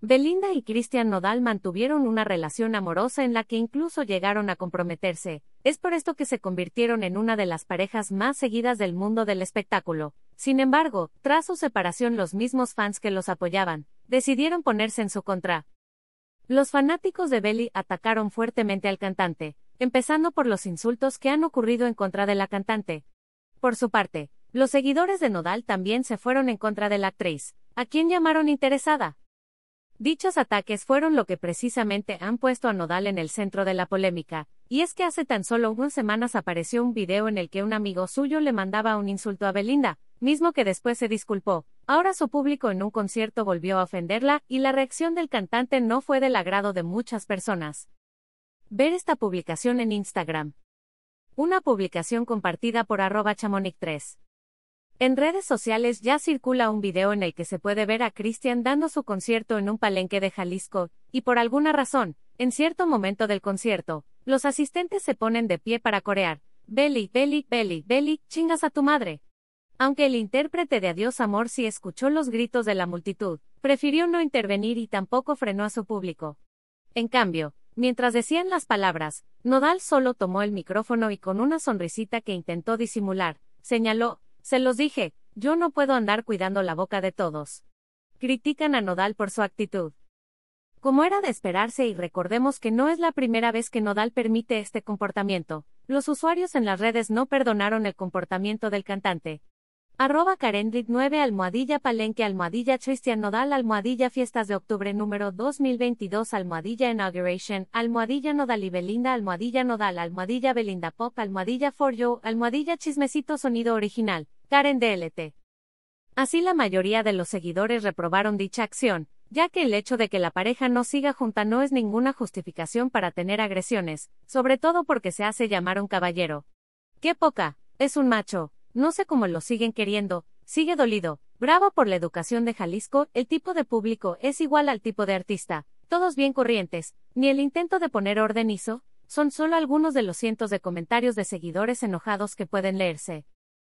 Belinda y Cristian Nodal mantuvieron una relación amorosa en la que incluso llegaron a comprometerse. Es por esto que se convirtieron en una de las parejas más seguidas del mundo del espectáculo. Sin embargo, tras su separación los mismos fans que los apoyaban, decidieron ponerse en su contra. Los fanáticos de Belly atacaron fuertemente al cantante, empezando por los insultos que han ocurrido en contra de la cantante. Por su parte, los seguidores de Nodal también se fueron en contra de la actriz, a quien llamaron interesada. Dichos ataques fueron lo que precisamente han puesto a Nodal en el centro de la polémica, y es que hace tan solo unas semanas apareció un video en el que un amigo suyo le mandaba un insulto a Belinda, mismo que después se disculpó. Ahora su público en un concierto volvió a ofenderla, y la reacción del cantante no fue del agrado de muchas personas. Ver esta publicación en Instagram. Una publicación compartida por arroba chamonix3. En redes sociales ya circula un video en el que se puede ver a Cristian dando su concierto en un palenque de Jalisco, y por alguna razón, en cierto momento del concierto, los asistentes se ponen de pie para corear, Belly, Belly, Belly, Belly, chingas a tu madre. Aunque el intérprete de Adiós Amor sí escuchó los gritos de la multitud, prefirió no intervenir y tampoco frenó a su público. En cambio, mientras decían las palabras, Nodal solo tomó el micrófono y con una sonrisita que intentó disimular, señaló, se los dije, yo no puedo andar cuidando la boca de todos. Critican a Nodal por su actitud. Como era de esperarse y recordemos que no es la primera vez que Nodal permite este comportamiento, los usuarios en las redes no perdonaron el comportamiento del cantante. Arroba Karendrit 9 Almohadilla Palenque Almohadilla Christian Nodal Almohadilla Fiestas de Octubre número 2022 Almohadilla Inauguration Almohadilla Nodal y Belinda Almohadilla Nodal Almohadilla Belinda Pop Almohadilla For You Almohadilla Chismecito Sonido Original Karen DLT. Así la mayoría de los seguidores reprobaron dicha acción, ya que el hecho de que la pareja no siga junta no es ninguna justificación para tener agresiones, sobre todo porque se hace llamar un caballero. ¡Qué poca! Es un macho, no sé cómo lo siguen queriendo, sigue dolido. Bravo por la educación de Jalisco, el tipo de público es igual al tipo de artista, todos bien corrientes, ni el intento de poner orden hizo, son solo algunos de los cientos de comentarios de seguidores enojados que pueden leerse.